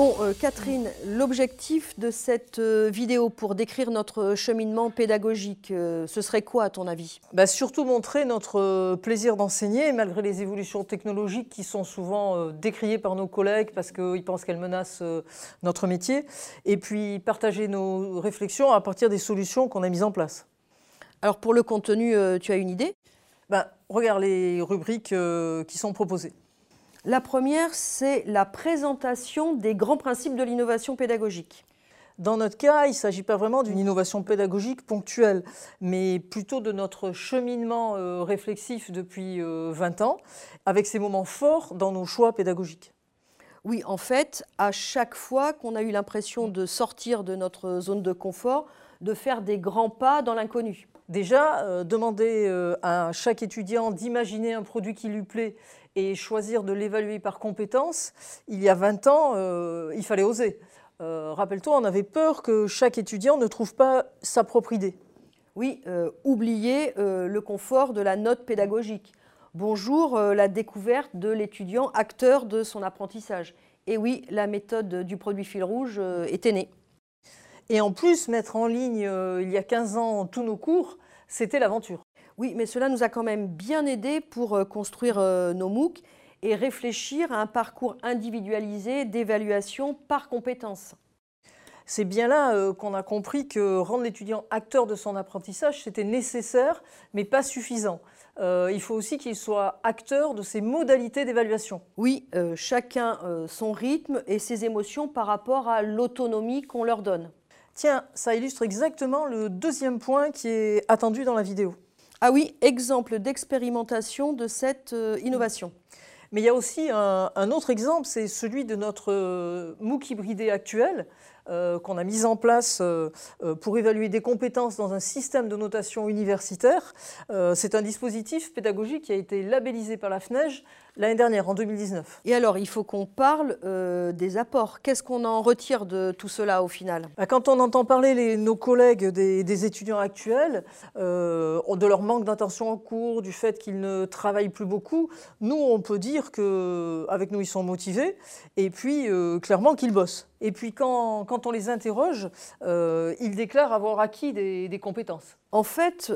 Bon, euh, Catherine, l'objectif de cette euh, vidéo pour décrire notre cheminement pédagogique, euh, ce serait quoi à ton avis? Bah, Surtout montrer notre plaisir d'enseigner, malgré les évolutions technologiques qui sont souvent décriées par nos collègues parce qu'ils pensent qu'elles menacent notre métier, et puis partager nos réflexions à partir des solutions qu'on a mises en place. Alors pour le contenu, tu as une idée? Bah, Regarde les rubriques qui sont proposées. La première, c'est la présentation des grands principes de l'innovation pédagogique. Dans notre cas, il ne s'agit pas vraiment d'une innovation pédagogique ponctuelle, mais plutôt de notre cheminement euh, réflexif depuis 20 euh, ans, avec ces moments forts dans nos choix pédagogiques. Oui, en fait, à chaque fois qu'on a eu l'impression de sortir de notre zone de confort, de faire des grands pas dans l'inconnu. Déjà, euh, demander à chaque étudiant d'imaginer un produit qui lui plaît et choisir de l'évaluer par compétence, il y a 20 ans, euh, il fallait oser. Euh, rappelle-toi, on avait peur que chaque étudiant ne trouve pas sa propre idée. Oui, euh, oublier le confort de la note pédagogique. Bonjour, la découverte de l'étudiant acteur de son apprentissage. Et oui, la méthode du produit fil rouge était née. Et en plus, mettre en ligne il y a 15 ans tous nos cours, c'était l'aventure. Oui, mais cela nous a quand même bien aidé pour euh, construire euh, nos MOOC et réfléchir à un parcours individualisé d'évaluation par compétences. C'est bien là euh, qu'on a compris que rendre l'étudiant acteur de son apprentissage, c'était nécessaire, mais pas suffisant. il faut aussi qu'il soit acteur de ses modalités d'évaluation. Oui, chacun son rythme et ses émotions par rapport à l'autonomie qu'on leur donne. Tiens, ça illustre exactement le deuxième point qui est attendu dans la vidéo. Ah oui, exemple d'expérimentation de cette euh, innovation. Mais il y a aussi un, autre exemple, c'est celui de notre euh, MOOC hybridé actuel, euh, qu'on a mis en place pour évaluer des compétences dans un système de notation universitaire. c'est un dispositif pédagogique qui a été labellisé par la FNEJ l'année dernière, en 2019. Et alors, il faut qu'on parle euh, des apports. Qu'est-ce qu'on en retire de tout cela au final? Bah, Quand on entend parler nos collègues des, étudiants actuels, euh, de leur manque d'intention en cours, du fait qu'ils ne travaillent plus beaucoup, nous, on peut dire qu'avec nous, ils sont motivés, et puis euh, clairement qu'ils bossent. Et puis quand, quand on les interroge, ils déclarent avoir acquis des, des compétences. En fait,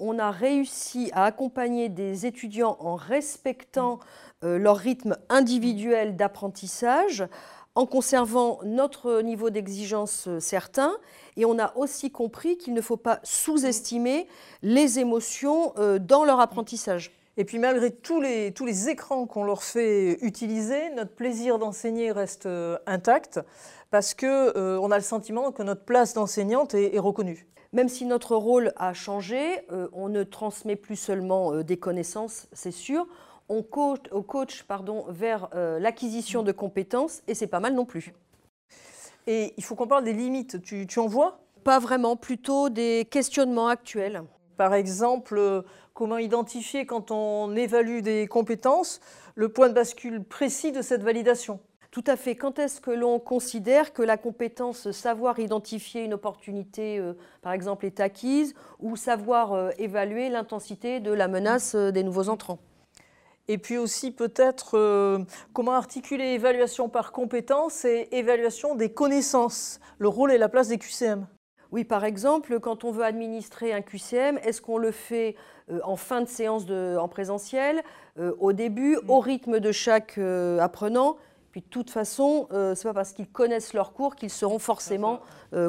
on a réussi à accompagner des étudiants en respectant leur rythme individuel d'apprentissage en conservant notre niveau d'exigence euh, certain. Et on a aussi compris qu'il ne faut pas sous-estimer les émotions euh, dans leur apprentissage. Et puis malgré tous les, tous les écrans qu'on leur fait utiliser, notre plaisir d'enseigner reste intact parce qu'on a le sentiment que notre place d'enseignante est, reconnue. Même si notre rôle a changé, on ne transmet plus seulement des connaissances, c'est sûr, on coach, coach pardon, vers euh, l'acquisition de compétences et c'est pas mal non plus. Et il faut qu'on parle des limites. Tu, en vois? Pas vraiment, plutôt des questionnements actuels. Par exemple, euh, comment identifier quand on évalue des compétences le point de bascule précis de cette validation? Tout à fait. Quand est-ce que l'on considère que la compétence savoir identifier une opportunité, euh, par exemple, est acquise, ou savoir évaluer l'intensité de la menace des nouveaux entrants? Et puis aussi peut-être euh, comment articuler évaluation par compétence et évaluation des connaissances, le rôle et la place des QCM. Oui, par exemple, quand on veut administrer un QCM, est-ce qu'on le fait euh, en fin de séance en présentiel, euh, au début, au rythme de chaque apprenant? Puis de toute façon, ce n'est pas parce qu'ils connaissent leur cours qu'ils seront forcément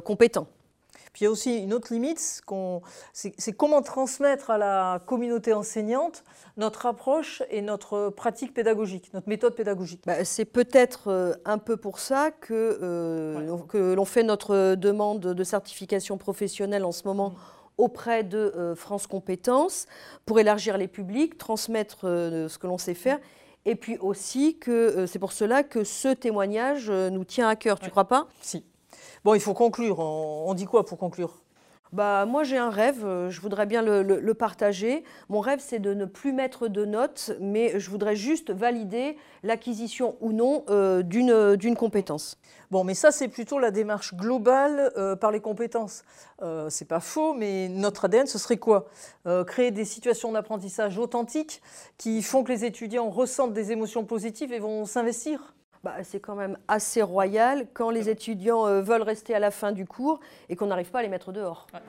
compétents. Puis il y a aussi une autre limite, c'est comment transmettre à la communauté enseignante notre approche et notre pratique pédagogique, notre méthode pédagogique. Bah, c'est peut-être euh, un peu pour ça que, euh, que l'on fait notre demande de certification professionnelle en ce moment. Mm. auprès de euh, France Compétences pour élargir les publics, transmettre ce que l'on sait faire et puis aussi que c'est pour cela que ce témoignage nous tient à cœur, tu ne crois pas? Si. Bon, il faut conclure. On, dit quoi pour conclure? Bah, moi, j'ai un rêve, euh, je voudrais bien le, partager. Mon rêve, c'est de ne plus mettre de notes, mais je voudrais juste valider l'acquisition ou non euh, d'une compétence. Bon, mais ça, c'est plutôt la démarche globale euh, par les compétences. Euh, c'est pas faux, mais notre ADN, ce serait quoi? Créer des situations d'apprentissage authentiques qui font que les étudiants ressentent des émotions positives et vont s'investir? Bah, c'est quand même assez royal quand les étudiants euh, veulent rester à la fin du cours et qu'on n'arrive pas à les mettre dehors. Ouais.